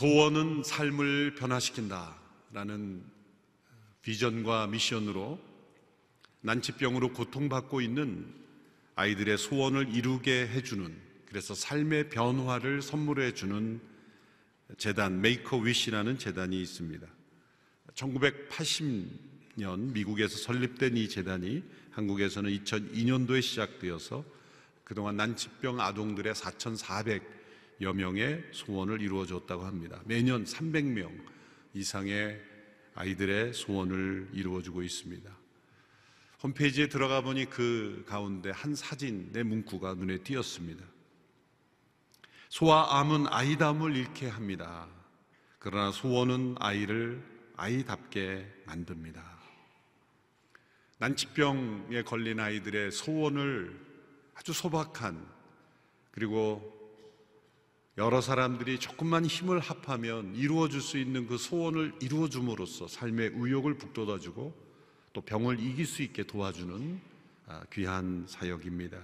소원은 삶을 변화시킨다. 라는 비전과 미션으로 난치병으로 고통받고 있는 아이들의 소원을 이루게 해주는 그래서 삶의 변화를 선물해 주는 재단 Make-A-Wish라는 재단이 있습니다. 1980년 미국에서 설립된 이 재단이 한국에서는 2002년도에 시작되어서 그동안 난치병 아동들의 4,400 여 명의 소원을 이루어 줬다고 합니다. 매년 300명 이상의 아이들의 소원을 이루어 주고 있습니다. 홈페이지에 들어가 보니 그 가운데 한 사진의 문구가 눈에 띄었습니다. 소와 암은 아이담을 잃게 합니다. 그러나 소원은 아이를 아이답게 만듭니다. 난치병에 걸린 아이들의 소원을 아주 소박한 그리고 여러 사람들이 조금만 힘을 합하면 이루어질 수 있는 그 소원을 이루어줌으로써 삶의 의욕을 북돋아주고 또 병을 이길 수 있게 도와주는 아, 귀한 사역입니다.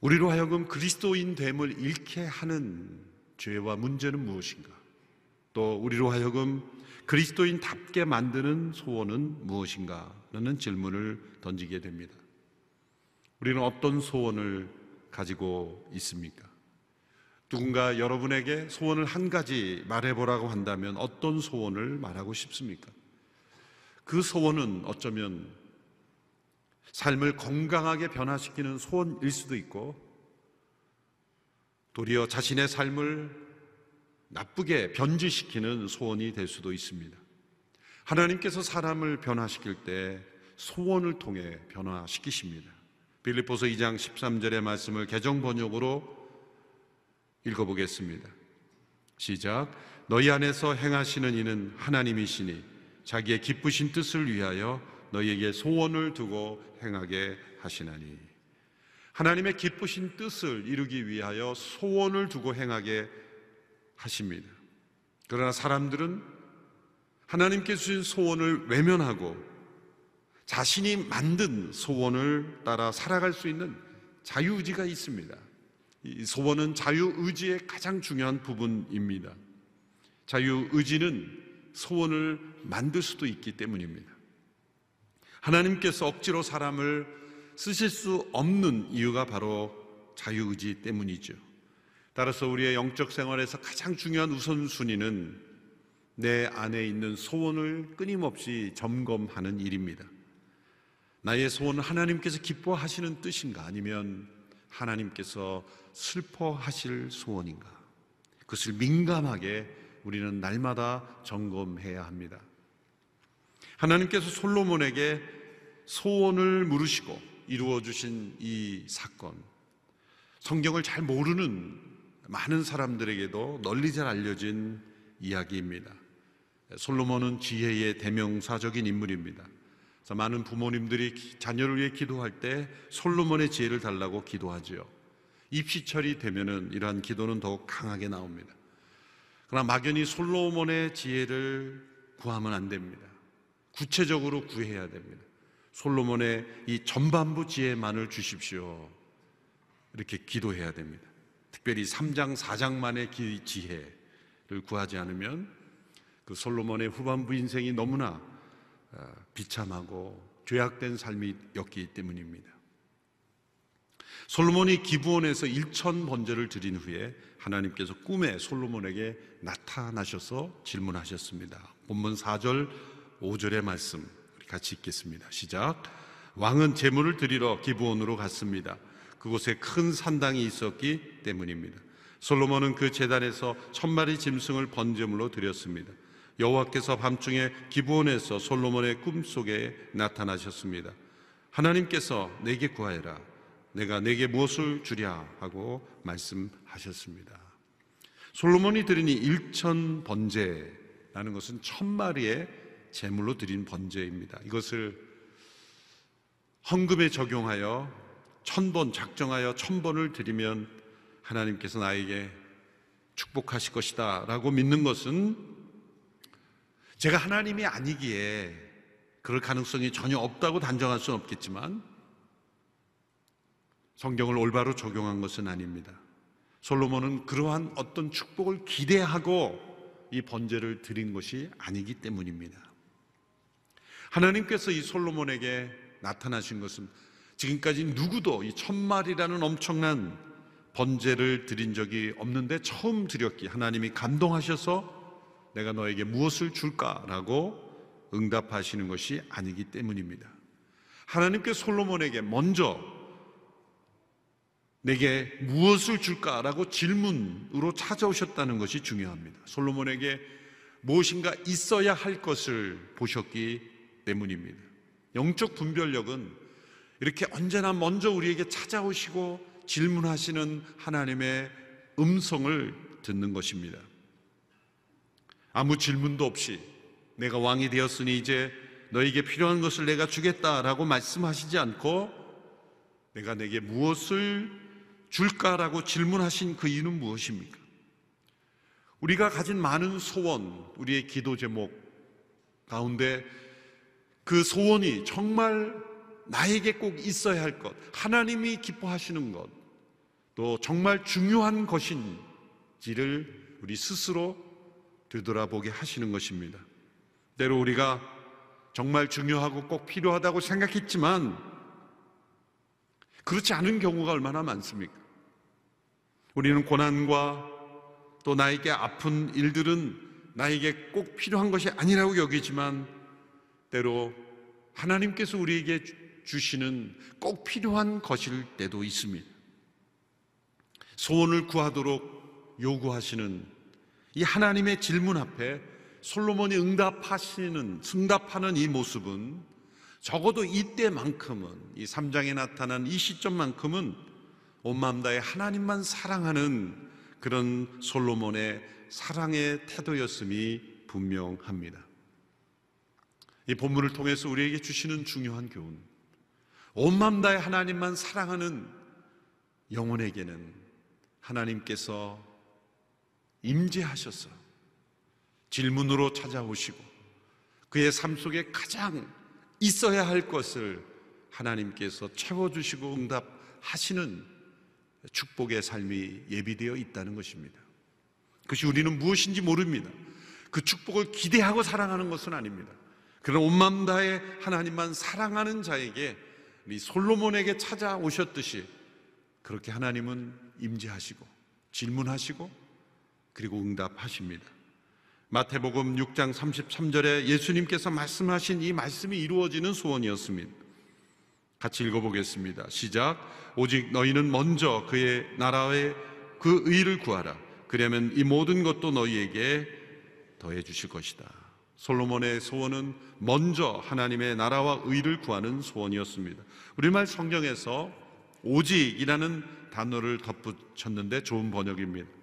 우리로 하여금 그리스도인 됨을 잃게 하는 죄와 문제는 무엇인가? 또 우리로 하여금 그리스도인답게 만드는 소원은 무엇인가? 라는 질문을 던지게 됩니다. 우리는 어떤 소원을 가지고 있습니까? 누군가 여러분에게 소원을 한 가지 말해보라고 한다면 어떤 소원을 말하고 싶습니까? 그 소원은 어쩌면 삶을 건강하게 변화시키는 소원일 수도 있고 도리어 자신의 삶을 나쁘게 변질시키는 소원이 될 수도 있습니다. 하나님께서 사람을 변화시킬 때 소원을 통해 변화시키십니다. 빌립보서 2장 13절의 말씀을 개정 번역으로 읽어보겠습니다. 시작. 너희 안에서 행하시는 이는 하나님이시니 자기의 기쁘신 뜻을 위하여 너희에게 소원을 두고 행하게 하시나니. 하나님의 기쁘신 뜻을 이루기 위하여 소원을 두고 행하게 하십니다. 그러나 사람들은 하나님께 주신 소원을 외면하고 자신이 만든 소원을 따라 살아갈 수 있는 자유의지가 있습니다. 이 소원은 자유의지의 가장 중요한 부분입니다. 자유의지는 소원을 만들 수도 있기 때문입니다. 하나님께서 억지로 사람을 쓰실 수 없는 이유가 바로 자유의지 때문이죠. 따라서 우리의 영적 생활에서 가장 중요한 우선순위는 내 안에 있는 소원을 끊임없이 점검하는 일입니다. 나의 소원은 하나님께서 기뻐하시는 뜻인가 아니면 하나님께서 슬퍼하실 소원인가? 그것을 민감하게 우리는 날마다 점검해야 합니다. 하나님께서 솔로몬에게 소원을 물으시고 이루어 주신 이 사건, 성경을 잘 모르는 많은 사람들에게도 널리 잘 알려진 이야기입니다. 솔로몬은 지혜의 대명사적인 인물입니다. 많은 부모님들이 자녀를 위해 기도할 때 솔로몬의 지혜를 달라고 기도하지요. 입시철이 되면은 이러한 기도는 더욱 강하게 나옵니다. 그러나 막연히 솔로몬의 지혜를 구하면 안 됩니다. 구체적으로 구해야 됩니다. 솔로몬의 이 전반부 지혜만을 주십시오. 이렇게 기도해야 됩니다. 특별히 3장, 4장만의 지혜를 구하지 않으면 그 솔로몬의 후반부 인생이 너무나 어, 비참하고 죄악된 삶이었기 때문입니다. 솔로몬이 기부원에서 일천 번제를 드린 후에 하나님께서 꿈에 솔로몬에게 나타나셔서 질문하셨습니다. 본문 4절, 5절의 말씀 같이 읽겠습니다. 시작. 왕은 제물을 드리러 기부원으로 갔습니다. 그곳에 큰 산당이 있었기 때문입니다. 솔로몬은 그 재단에서 천 마리 짐승을 번제물로 드렸습니다. 여호와께서 밤중에 기부원에서 솔로몬의 꿈속에 나타나셨습니다. 하나님께서 내게 구하여라. 내가 내게 무엇을 주랴 하고 말씀하셨습니다. 솔로몬이 드린 이 일천 번제라는 것은 천 마리의 제물로 드린 번제입니다. 이것을 헌금에 적용하여 천 번 작정하여 천 번을 드리면 하나님께서 나에게 축복하실 것이다 라고 믿는 것은 제가 하나님이 아니기에 그럴 가능성이 전혀 없다고 단정할 수는 없겠지만 성경을 올바로 적용한 것은 아닙니다. 솔로몬은 그러한 어떤 축복을 기대하고 이 번제를 드린 것이 아니기 때문입니다. 하나님께서 이 솔로몬에게 나타나신 것은 지금까지 누구도 이 천말이라는 엄청난 번제를 드린 적이 없는데 처음 드렸기 하나님이 감동하셔서 내가 너에게 무엇을 줄까라고 응답하시는 것이 아니기 때문입니다. 하나님께 솔로몬에게 먼저 내게 무엇을 줄까라고 질문으로 찾아오셨다는 것이 중요합니다. 솔로몬에게 무엇인가 있어야 할 것을 보셨기 때문입니다. 영적 분별력은 이렇게 언제나 먼저 우리에게 찾아오시고 질문하시는 하나님의 음성을 듣는 것입니다. 아무 질문도 없이 내가 왕이 되었으니 이제 너에게 필요한 것을 내가 주겠다라고 말씀하시지 않고 내가 내게 무엇을 줄까라고 질문하신 그 이유는 무엇입니까? 우리가 가진 많은 소원, 우리의 기도 제목 가운데 그 소원이 정말 나에게 꼭 있어야 할 것, 하나님이 기뻐하시는 것, 또 정말 중요한 것인지를 우리 스스로 되돌아보게 하시는 것입니다. 때로 우리가 정말 중요하고 꼭 필요하다고 생각했지만 그렇지 않은 경우가 얼마나 많습니까? 우리는 고난과 또 나에게 아픈 일들은 나에게 꼭 필요한 것이 아니라고 여기지만 때로 하나님께서 우리에게 주시는 꼭 필요한 것일 때도 있습니다. 소원을 구하도록 요구하시는 이 하나님의 질문 앞에 솔로몬이 응답하시는, 응답하는 이 모습은 적어도 이때만큼은, 이 3장에 나타난 이 시점만큼은 온 마음 다해 하나님만 사랑하는 그런 솔로몬의 사랑의 태도였음이 분명합니다. 이 본문을 통해서 우리에게 주시는 중요한 교훈. 온 마음 다해 하나님만 사랑하는 영혼에게는 하나님께서 임재하셔서 질문으로 찾아오시고 그의 삶 속에 가장 있어야 할 것을 하나님께서 채워주시고 응답하시는 축복의 삶이 예비되어 있다는 것입니다. 그것이 우리는 무엇인지 모릅니다. 그 축복을 기대하고 사랑하는 것은 아닙니다. 그런 온맘 다해 하나님만 사랑하는 자에게 우리 솔로몬에게 찾아오셨듯이 그렇게 하나님은 임재하시고 질문하시고 그리고 응답하십니다. 마태복음 6장 33절에 예수님께서 말씀하신 이 말씀이 이루어지는 소원이었습니다. 같이 읽어보겠습니다. 시작. 오직 너희는 먼저 그의 나라의 그 의를 구하라. 그러면 이 모든 것도 너희에게 더해 주실 것이다. 솔로몬의 소원은 먼저 하나님의 나라와 의를 구하는 소원이었습니다. 우리말 성경에서 오직이라는 단어를 덧붙였는데 좋은 번역입니다.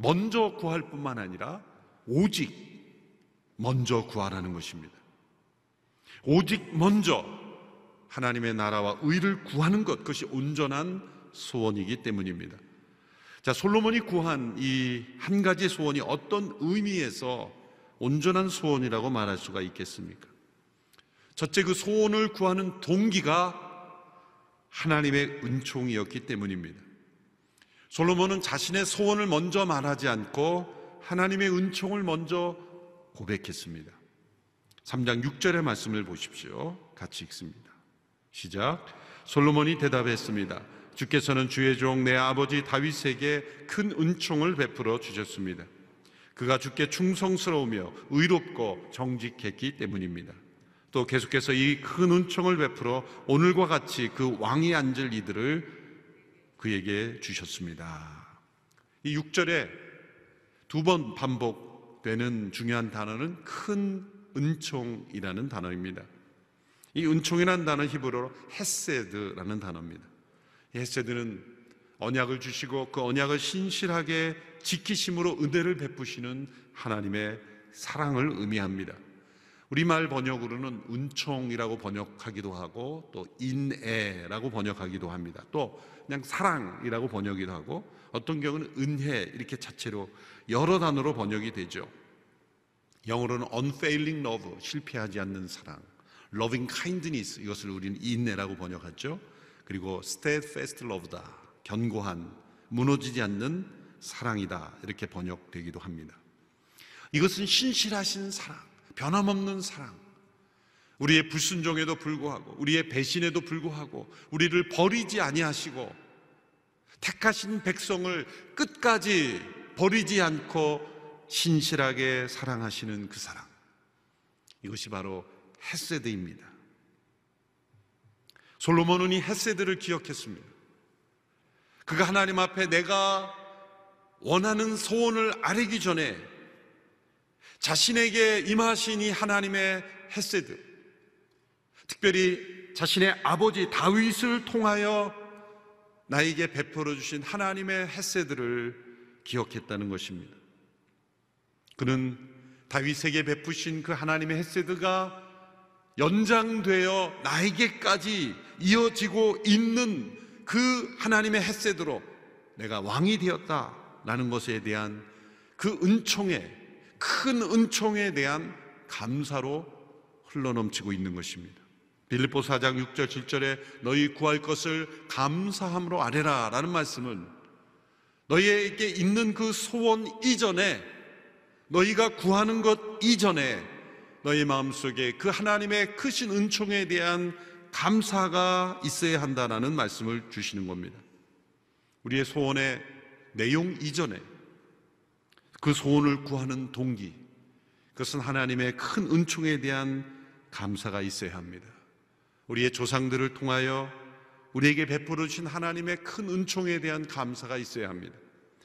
먼저 구할 뿐만 아니라 오직 먼저 구하라는 것입니다. 오직 먼저 하나님의 나라와 의를 구하는 것, 그것이 온전한 소원이기 때문입니다. 자, 솔로몬이 구한 이 한 가지 소원이 어떤 의미에서 온전한 소원이라고 말할 수가 있겠습니까? 첫째 그 소원을 구하는 동기가 하나님의 은총이었기 때문입니다. 솔로몬은 자신의 소원을 먼저 말하지 않고 하나님의 은총을 먼저 고백했습니다. 3장 6절의 말씀을 보십시오. 같이 읽습니다. 시작. 솔로몬이 대답했습니다. 주께서는 주의 종 내 아버지 다윗에게 큰 은총을 베풀어 주셨습니다. 그가 주께 충성스러우며 의롭고 정직했기 때문입니다. 또 계속해서 이 큰 은총을 베풀어 오늘과 같이 그 왕이 앉을 이들을 그에게 주셨습니다. 이 6절에 두 번 반복되는 중요한 단어는 큰 은총이라는 단어입니다. 이 은총이라는 단어 히브리어로 헤세드라는 단어입니다. 헤세드는 언약을 주시고 그 언약을 신실하게 지키심으로 은혜를 베푸시는 하나님의 사랑을 의미합니다. 우리말 번역으로는 은총이라고 번역하기도 하고 또 인애라고 번역하기도 합니다. 또 그냥 사랑이라고 번역이기도 하고 어떤 경우는 은혜 이렇게 자체로 여러 단어로 번역이 되죠. 영어로는 unfailing love 실패하지 않는 사랑, loving kindness 이것을 우리는 인내라고 번역하죠. 그리고 steadfast love다 견고한 무너지지 않는 사랑이다. 이렇게 번역되기도 합니다. 이것은 신실하신 사랑, 변함없는 사랑. 우리의 불순종에도 불구하고 우리의 배신에도 불구하고 우리를 버리지 아니하시고 택하신 백성을 끝까지 버리지 않고 신실하게 사랑하시는 그 사랑. 이것이 바로 헤세드입니다. 솔로몬은 이 헤세드를 기억했습니다. 그가 하나님 앞에 내가 원하는 소원을 아뢰기 전에 자신에게 임하신 이 하나님의 헤세드, 특별히 자신의 아버지 다윗을 통하여 나에게 베풀어 주신 하나님의 헤세드를 기억했다는 것입니다. 그는 다윗에게 베푸신 그 하나님의 헤세드가 연장되어 나에게까지 이어지고 있는 그 하나님의 헤세드로 내가 왕이 되었다라는 것에 대한 그 은총에 큰 은총에 대한 감사로 흘러넘치고 있는 것입니다. 빌립보 4장 6절 7절에 너희 구할 것을 감사함으로 아뢰라라는 말씀은 너희에게 있는 그 소원 이전에 너희가 구하는 것 이전에 너희 마음속에 그 하나님의 크신 은총에 대한 감사가 있어야 한다라는 말씀을 주시는 겁니다. 우리의 소원의 내용 이전에 그 소원을 구하는 동기, 그것은 하나님의 큰 은총에 대한 감사가 있어야 합니다. 우리의 조상들을 통하여 우리에게 베풀어 주신 하나님의 큰 은총에 대한 감사가 있어야 합니다.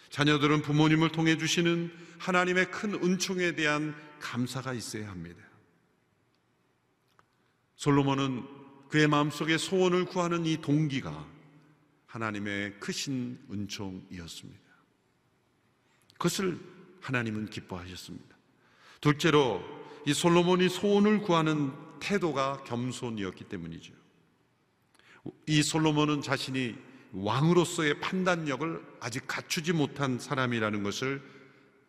자녀들은 부모님을 통해 주시는 하나님의 큰 은총에 대한 감사가 있어야 합니다. 솔로몬은 그의 마음속에 소원을 구하는 이 동기가 하나님의 크신 은총이었습니다. 그것을 하나님은 기뻐하셨습니다. 둘째로 이 솔로몬이 소원을 구하는 태도가 겸손이었기 때문이죠. 이 솔로몬은 자신이 왕으로서의 판단력을 아직 갖추지 못한 사람이라는 것을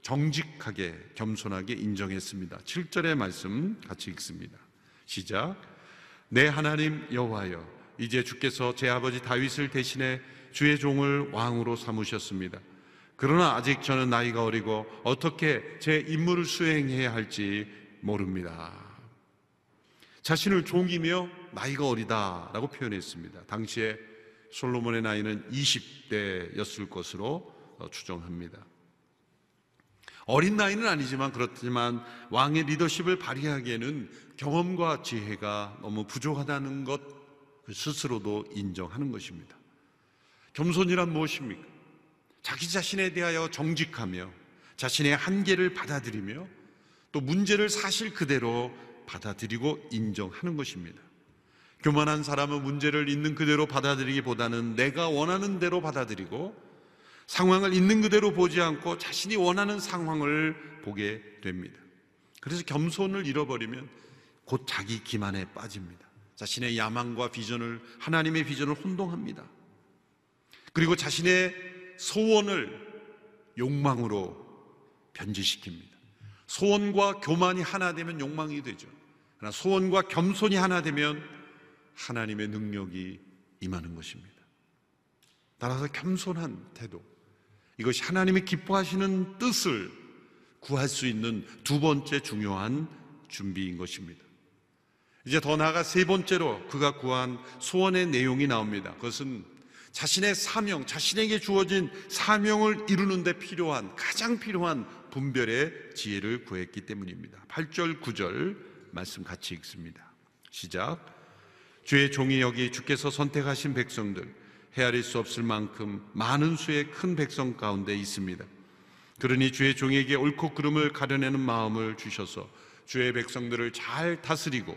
정직하게 겸손하게 인정했습니다. 7절의 말씀 같이 읽습니다. 시작. 내 하나님 여호와여 이제 주께서 제 아버지 다윗을 대신해 주의 종을 왕으로 삼으셨습니다. 그러나 아직 저는 나이가 어리고 어떻게 제 임무를 수행해야 할지 모릅니다. 자신을 종이며 나이가 어리다라고 표현했습니다. 당시에 솔로몬의 나이는 20대였을 것으로 추정합니다. 어린 나이는 아니지만 그렇지만 왕의 리더십을 발휘하기에는 경험과 지혜가 너무 부족하다는 것 스스로도 인정하는 것입니다. 겸손이란 무엇입니까? 자기 자신에 대하여 정직하며 자신의 한계를 받아들이며 또 문제를 사실 그대로 받아들이고 인정하는 것입니다. 교만한 사람은 문제를 있는 그대로 받아들이기보다는 내가 원하는 대로 받아들이고 상황을 있는 그대로 보지 않고 자신이 원하는 상황을 보게 됩니다. 그래서 겸손을 잃어버리면 곧 자기 기만에 빠집니다. 자신의 야망과 비전을 하나님의 비전을 혼동합니다. 그리고 자신의 소원을 욕망으로 변질시킵니다. 소원과 교만이 하나 되면 욕망이 되죠. 그러나 소원과 겸손이 하나 되면 하나님의 능력이 임하는 것입니다. 따라서 겸손한 태도, 이것이 하나님이 기뻐하시는 뜻을 구할 수 있는 두 번째 중요한 준비인 것입니다. 이제 더 나아가 세 번째로 그가 구한 소원의 내용이 나옵니다. 그것은 자신의 사명, 자신에게 주어진 사명을 이루는 데 필요한, 가장 필요한 분별의 지혜를 구했기 때문입니다. 8절, 9절 말씀 같이 읽습니다. 시작. 주의 종이 여기 주께서 선택하신 백성들, 헤아릴 수 없을 만큼 많은 수의 큰 백성 가운데 있습니다. 그러니 주의 종에게 옳고 그름을 가려내는 마음을 주셔서 주의 백성들을 잘 다스리고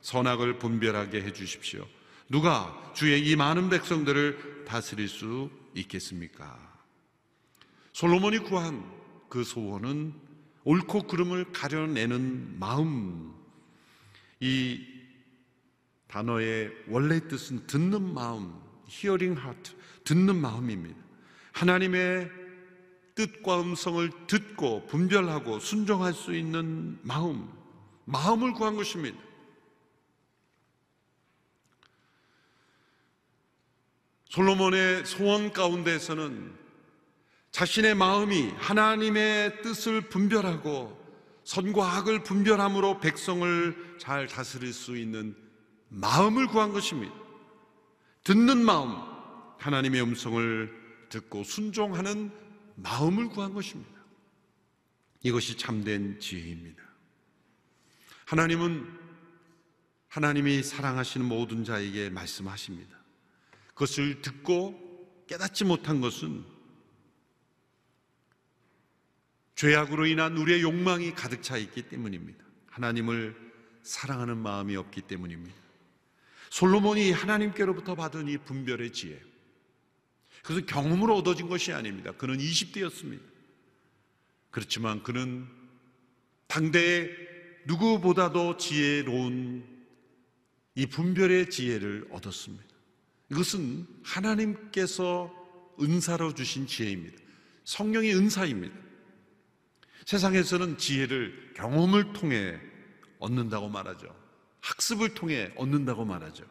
선악을 분별하게 해 주십시오. 누가 주의 이 많은 백성들을 다스릴 수 있겠습니까? 솔로몬이 구한 그 소원은 옳고 그름을 가려내는 마음. 이 단어의 원래 뜻은 듣는 마음, hearing heart, 듣는 마음입니다. 하나님의 뜻과 음성을 듣고 분별하고 순종할 수 있는 마음, 마음을 구한 것입니다. 솔로몬의 소원 가운데에서는 자신의 마음이 하나님의 뜻을 분별하고 선과 악을 분별함으로 백성을 잘 다스릴 수 있는 마음을 구한 것입니다. 듣는 마음, 하나님의 음성을 듣고 순종하는 마음을 구한 것입니다. 이것이 참된 지혜입니다. 하나님은 하나님이 사랑하시는 모든 자에게 말씀하십니다. 그것을 듣고 깨닫지 못한 것은 죄악으로 인한 우리의 욕망이 가득 차 있기 때문입니다. 하나님을 사랑하는 마음이 없기 때문입니다. 솔로몬이 하나님께로부터 받은 이 분별의 지혜. 그래서 경험으로 얻어진 것이 아닙니다. 그는 20대였습니다. 그렇지만 그는 당대의 누구보다도 지혜로운 이 분별의 지혜를 얻었습니다. 이것은 하나님께서 은사로 주신 지혜입니다. 성령의 은사입니다. 세상에서는 지혜를 경험을 통해 얻는다고 말하죠. 학습을 통해 얻는다고 말하죠.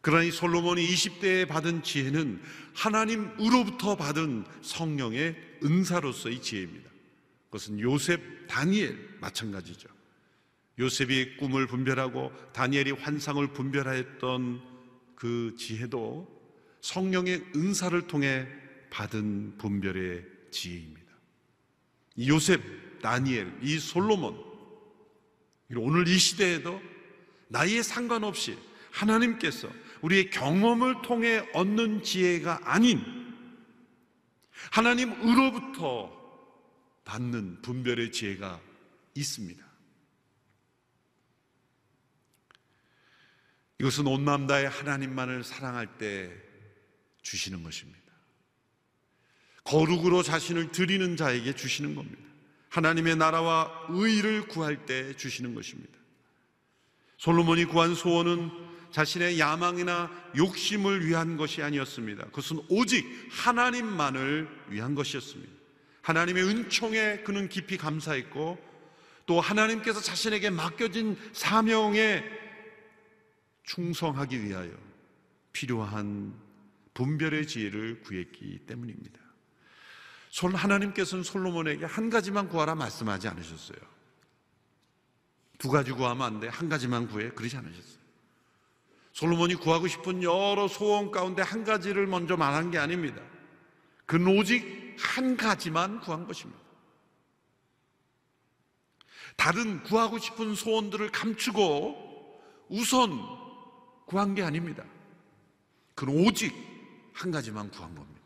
그러나 이 솔로몬이 20대에 받은 지혜는 하나님으로부터 받은 성령의 은사로서의 지혜입니다. 그것은 요셉, 다니엘 마찬가지죠. 요셉이 꿈을 분별하고 다니엘이 환상을 분별하였던 그 지혜도 성령의 은사를 통해 받은 분별의 지혜입니다. 요셉, 다니엘, 이 솔로몬, 오늘 이 시대에도 나이에 상관없이 하나님께서 우리의 경험을 통해 얻는 지혜가 아닌 하나님으로부터 받는 분별의 지혜가 있습니다. 이것은 온 마음 다해 하나님만을 사랑할 때 주시는 것입니다. 거룩으로 자신을 드리는 자에게 주시는 겁니다. 하나님의 나라와 의를 구할 때 주시는 것입니다. 솔로몬이 구한 소원은 자신의 야망이나 욕심을 위한 것이 아니었습니다. 그것은 오직 하나님만을 위한 것이었습니다. 하나님의 은총에 그는 깊이 감사했고 또 하나님께서 자신에게 맡겨진 사명에 충성하기 위하여 필요한 분별의 지혜를 구했기 때문입니다. 하나님께서는 솔로몬에게 한 가지만 구하라 말씀하지 않으셨어요. 두 가지 구하면 안 돼. 한 가지만 구해. 그러지 않으셨어요. 솔로몬이 구하고 싶은 여러 소원 가운데 한 가지를 먼저 말한 게 아닙니다. 그는 오직 한 가지만 구한 것입니다. 다른 구하고 싶은 소원들을 감추고 우선 구한 게 아닙니다. 그는 오직 한 가지만 구한 겁니다.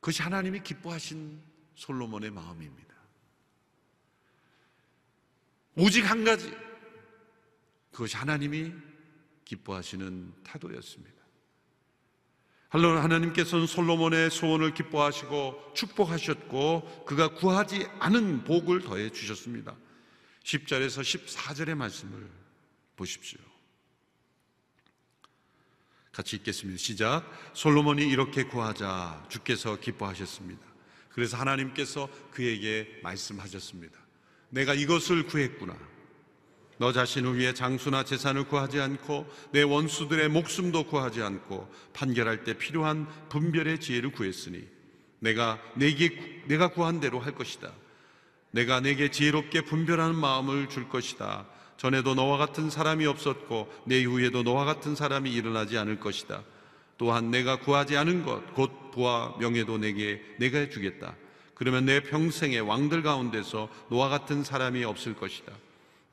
그것이 하나님이 기뻐하신 솔로몬의 마음입니다. 오직 한 가지. 그것이 하나님이 기뻐하시는 태도였습니다. 하나님께서는 솔로몬의 소원을 기뻐하시고 축복하셨고 그가 구하지 않은 복을 더해 주셨습니다. 10절에서 14절의 말씀을 보십시오. 같이 읽겠습니다. 시작. 솔로몬이 이렇게 구하자 주께서 기뻐하셨습니다. 그래서 하나님께서 그에게 말씀하셨습니다. 내가 이것을 구했구나. 너 자신을 위해 장수나 재산을 구하지 않고 내 원수들의 목숨도 구하지 않고 판결할 때 필요한 분별의 지혜를 구했으니 내가 내게 내가 구한 대로 할 것이다. 내가 내게 지혜롭게 분별하는 마음을 줄 것이다. 전에도 너와 같은 사람이 없었고 내 이후에도 너와 같은 사람이 일어나지 않을 것이다. 또한 내가 구하지 않은 것 곧 부와 명예도 내게 내가 주겠다. 그러면 내 평생의 왕들 가운데서 너와 같은 사람이 없을 것이다.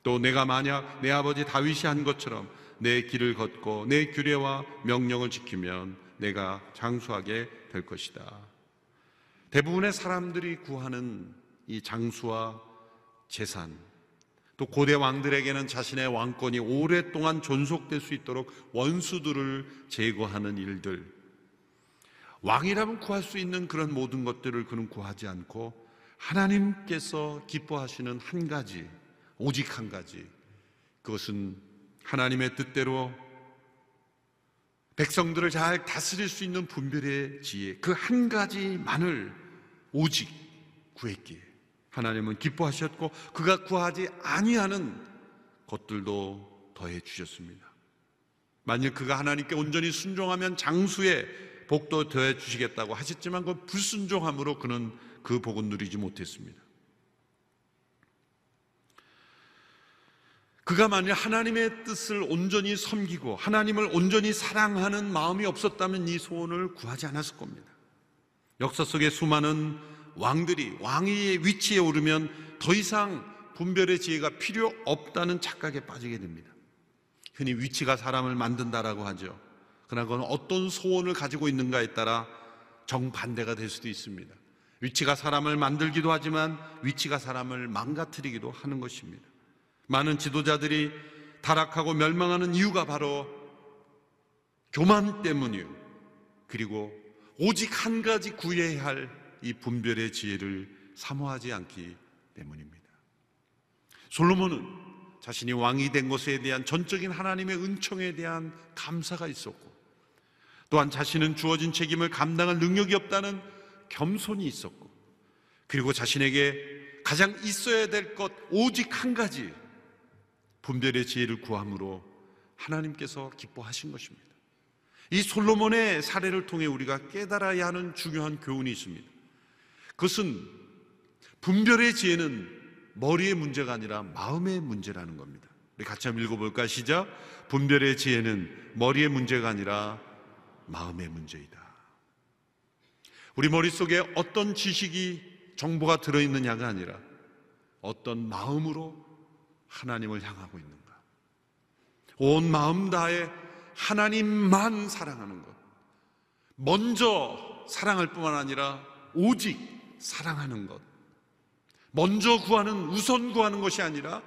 또 내가 만약 내 아버지 다윗이 한 것처럼 내 길을 걷고 내 규례와 명령을 지키면 내가 장수하게 될 것이다. 대부분의 사람들이 구하는 이 장수와 재산, 또 고대 왕들에게는 자신의 왕권이 오랫동안 존속될 수 있도록 원수들을 제거하는 일들, 왕이라면 구할 수 있는 그런 모든 것들을 그는 구하지 않고 하나님께서 기뻐하시는 한 가지, 오직 한 가지. 그것은 하나님의 뜻대로 백성들을 잘 다스릴 수 있는 분별의 지혜, 그 한 가지만을 오직 구했기에 하나님은 기뻐하셨고 그가 구하지 아니하는 것들도 더해 주셨습니다. 만일 그가 하나님께 온전히 순종하면 장수의 복도 더해 주시겠다고 하셨지만 그 불순종함으로 그는 그 복은 누리지 못했습니다. 그가 만일 하나님의 뜻을 온전히 섬기고 하나님을 온전히 사랑하는 마음이 없었다면 이 소원을 구하지 않았을 겁니다. 역사 속에 수많은 왕들이 왕위의 위치에 오르면 더 이상 분별의 지혜가 필요 없다는 착각에 빠지게 됩니다. 흔히 위치가 사람을 만든다라고 하죠. 그러나 그건 어떤 소원을 가지고 있는가에 따라 정반대가 될 수도 있습니다. 위치가 사람을 만들기도 하지만 위치가 사람을 망가뜨리기도 하는 것입니다. 많은 지도자들이 타락하고 멸망하는 이유가 바로 교만 때문이요. 그리고 오직 한 가지 구해야 할 이 분별의 지혜를 사모하지 않기 때문입니다. 솔로몬은 자신이 왕이 된 것에 대한 전적인 하나님의 은총에 대한 감사가 있었고 또한 자신은 주어진 책임을 감당할 능력이 없다는 겸손이 있었고 그리고 자신에게 가장 있어야 될 것 오직 한 가지 분별의 지혜를 구함으로 하나님께서 기뻐하신 것입니다. 이 솔로몬의 사례를 통해 우리가 깨달아야 하는 중요한 교훈이 있습니다. 그것은 분별의 지혜는 머리의 문제가 아니라 마음의 문제라는 겁니다. 우리 같이 한번 읽어볼까? 시작. 분별의 지혜는 머리의 문제가 아니라 마음의 문제이다. 우리 머릿속에 어떤 지식이 정보가 들어있느냐가 아니라 어떤 마음으로 하나님을 향하고 있는가? 온 마음 다해 하나님만 사랑하는 것. 먼저 사랑할 뿐만 아니라 오직 사랑하는 것. 먼저 구하는, 우선 구하는 것이 아니라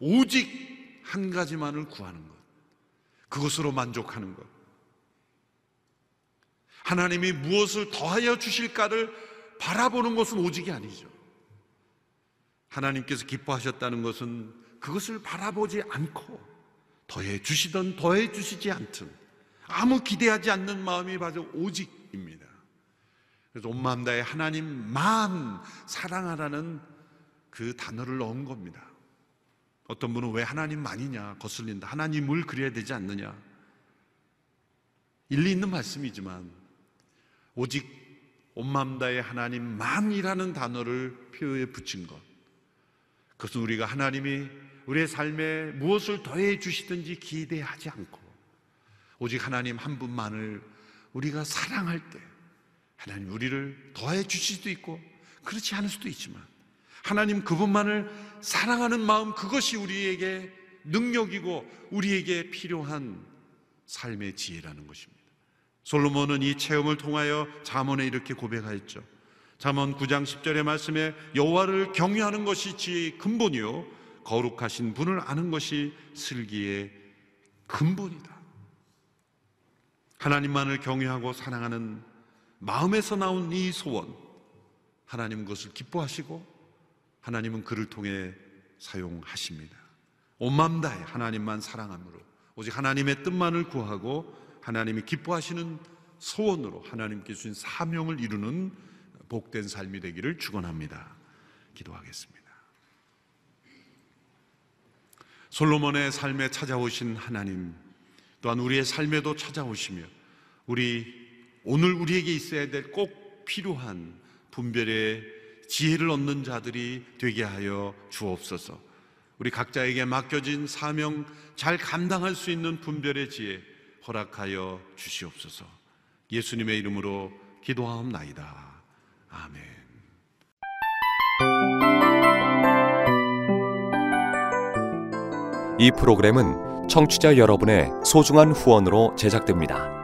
오직 한 가지만을 구하는 것. 그것으로 만족하는 것. 하나님이 무엇을 더하여 주실까를 바라보는 것은 오직이 아니죠. 하나님께서 기뻐하셨다는 것은 그것을 바라보지 않고 더해 주시던 더해 주시지 않든 아무 기대하지 않는 마음이 바로 오직입니다. 그래서 온 마음 다해 하나님만 사랑하라는 그 단어를 넣은 겁니다. 어떤 분은 왜 하나님만이냐 거슬린다. 하나님을 그려야 되지 않느냐. 일리 있는 말씀이지만 오직 온 마음 다해 하나님만이라는 단어를 표에 붙인 것. 그것은 우리가 하나님이 우리의 삶에 무엇을 더해 주시든지 기대하지 않고 오직 하나님 한 분만을 우리가 사랑할 때 하나님 우리를 더해 주실 수도 있고 그렇지 않을 수도 있지만 하나님 그분만을 사랑하는 마음 그것이 우리에게 능력이고 우리에게 필요한 삶의 지혜라는 것입니다. 솔로몬은 이 체험을 통하여 잠언에 이렇게 고백하였죠. 잠언 9장 10절의 말씀에 여호와를 경외하는 것이 지혜의 근본이요 거룩하신 분을 아는 것이 슬기의 근본이다. 하나님만을 경외하고 사랑하는 마음에서 나온 이 소원, 하나님은 그것을 기뻐하시고 하나님은 그를 통해 사용하십니다. 온 마음 다해 하나님만 사랑함으로 오직 하나님의 뜻만을 구하고 하나님이 기뻐하시는 소원으로 하나님께 주신 사명을 이루는 복된 삶이 되기를 축원합니다. 기도하겠습니다. 솔로몬의 삶에 찾아오신 하나님 또한 우리의 삶에도 찾아오시며 우리 오늘 우리에게 있어야 될 꼭 필요한 분별의 지혜를 얻는 자들이 되게 하여 주옵소서. 우리 각자에게 맡겨진 사명 잘 감당할 수 있는 분별의 지혜 허락하여 주시옵소서. 예수님의 이름으로 기도하옵나이다. 아멘. 이 프로그램은 청취자 여러분의 소중한 후원으로 제작됩니다.